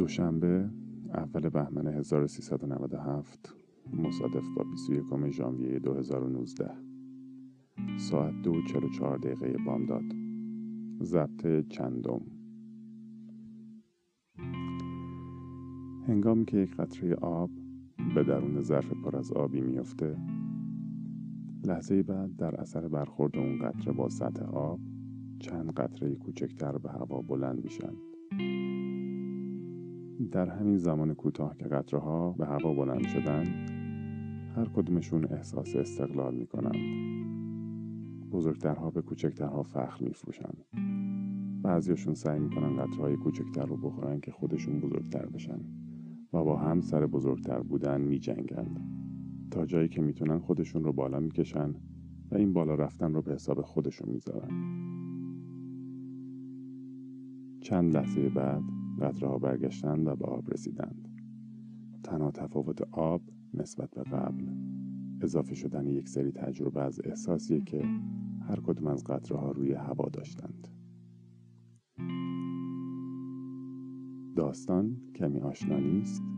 دوشنبه اول بهمن 1397 مصادف با 21 ژانویه 2019 ساعت دو چلو چهار دقیقه بامداد. ضبط چندم. هنگامی که یک قطره آب به درون ظرف پر از آبی میفته لحظه بعد در اثر برخورد اون قطره با سطح آب چند قطره کوچکتر به هوا بلند میشن. در همین زمان کوتاه که قطره به هوا بلند شدن هر کدومشون احساس استقلال می‌کنند. بزرگترها به کوچکترها فخر میفروشن بعضیاشون سعی می‌کنن قطره های کوچکتر رو بخورن که خودشون بزرگتر بشن و با هم سر بزرگتر بودن میجنگند. تا جایی که می‌تونن خودشون رو بالا می‌کشن و این بالا رفتن رو به حساب خودشون می‌ذارن. چند لحظه بعد قطره ها برگشتند و به آب رسیدند. تنها تفاوت آب نسبت به قبل اضافه شدن یک سری تجربه از احساسیه که هر کدوم از قطره ها روی هوا داشتند. داستان کمی آشنا نیست.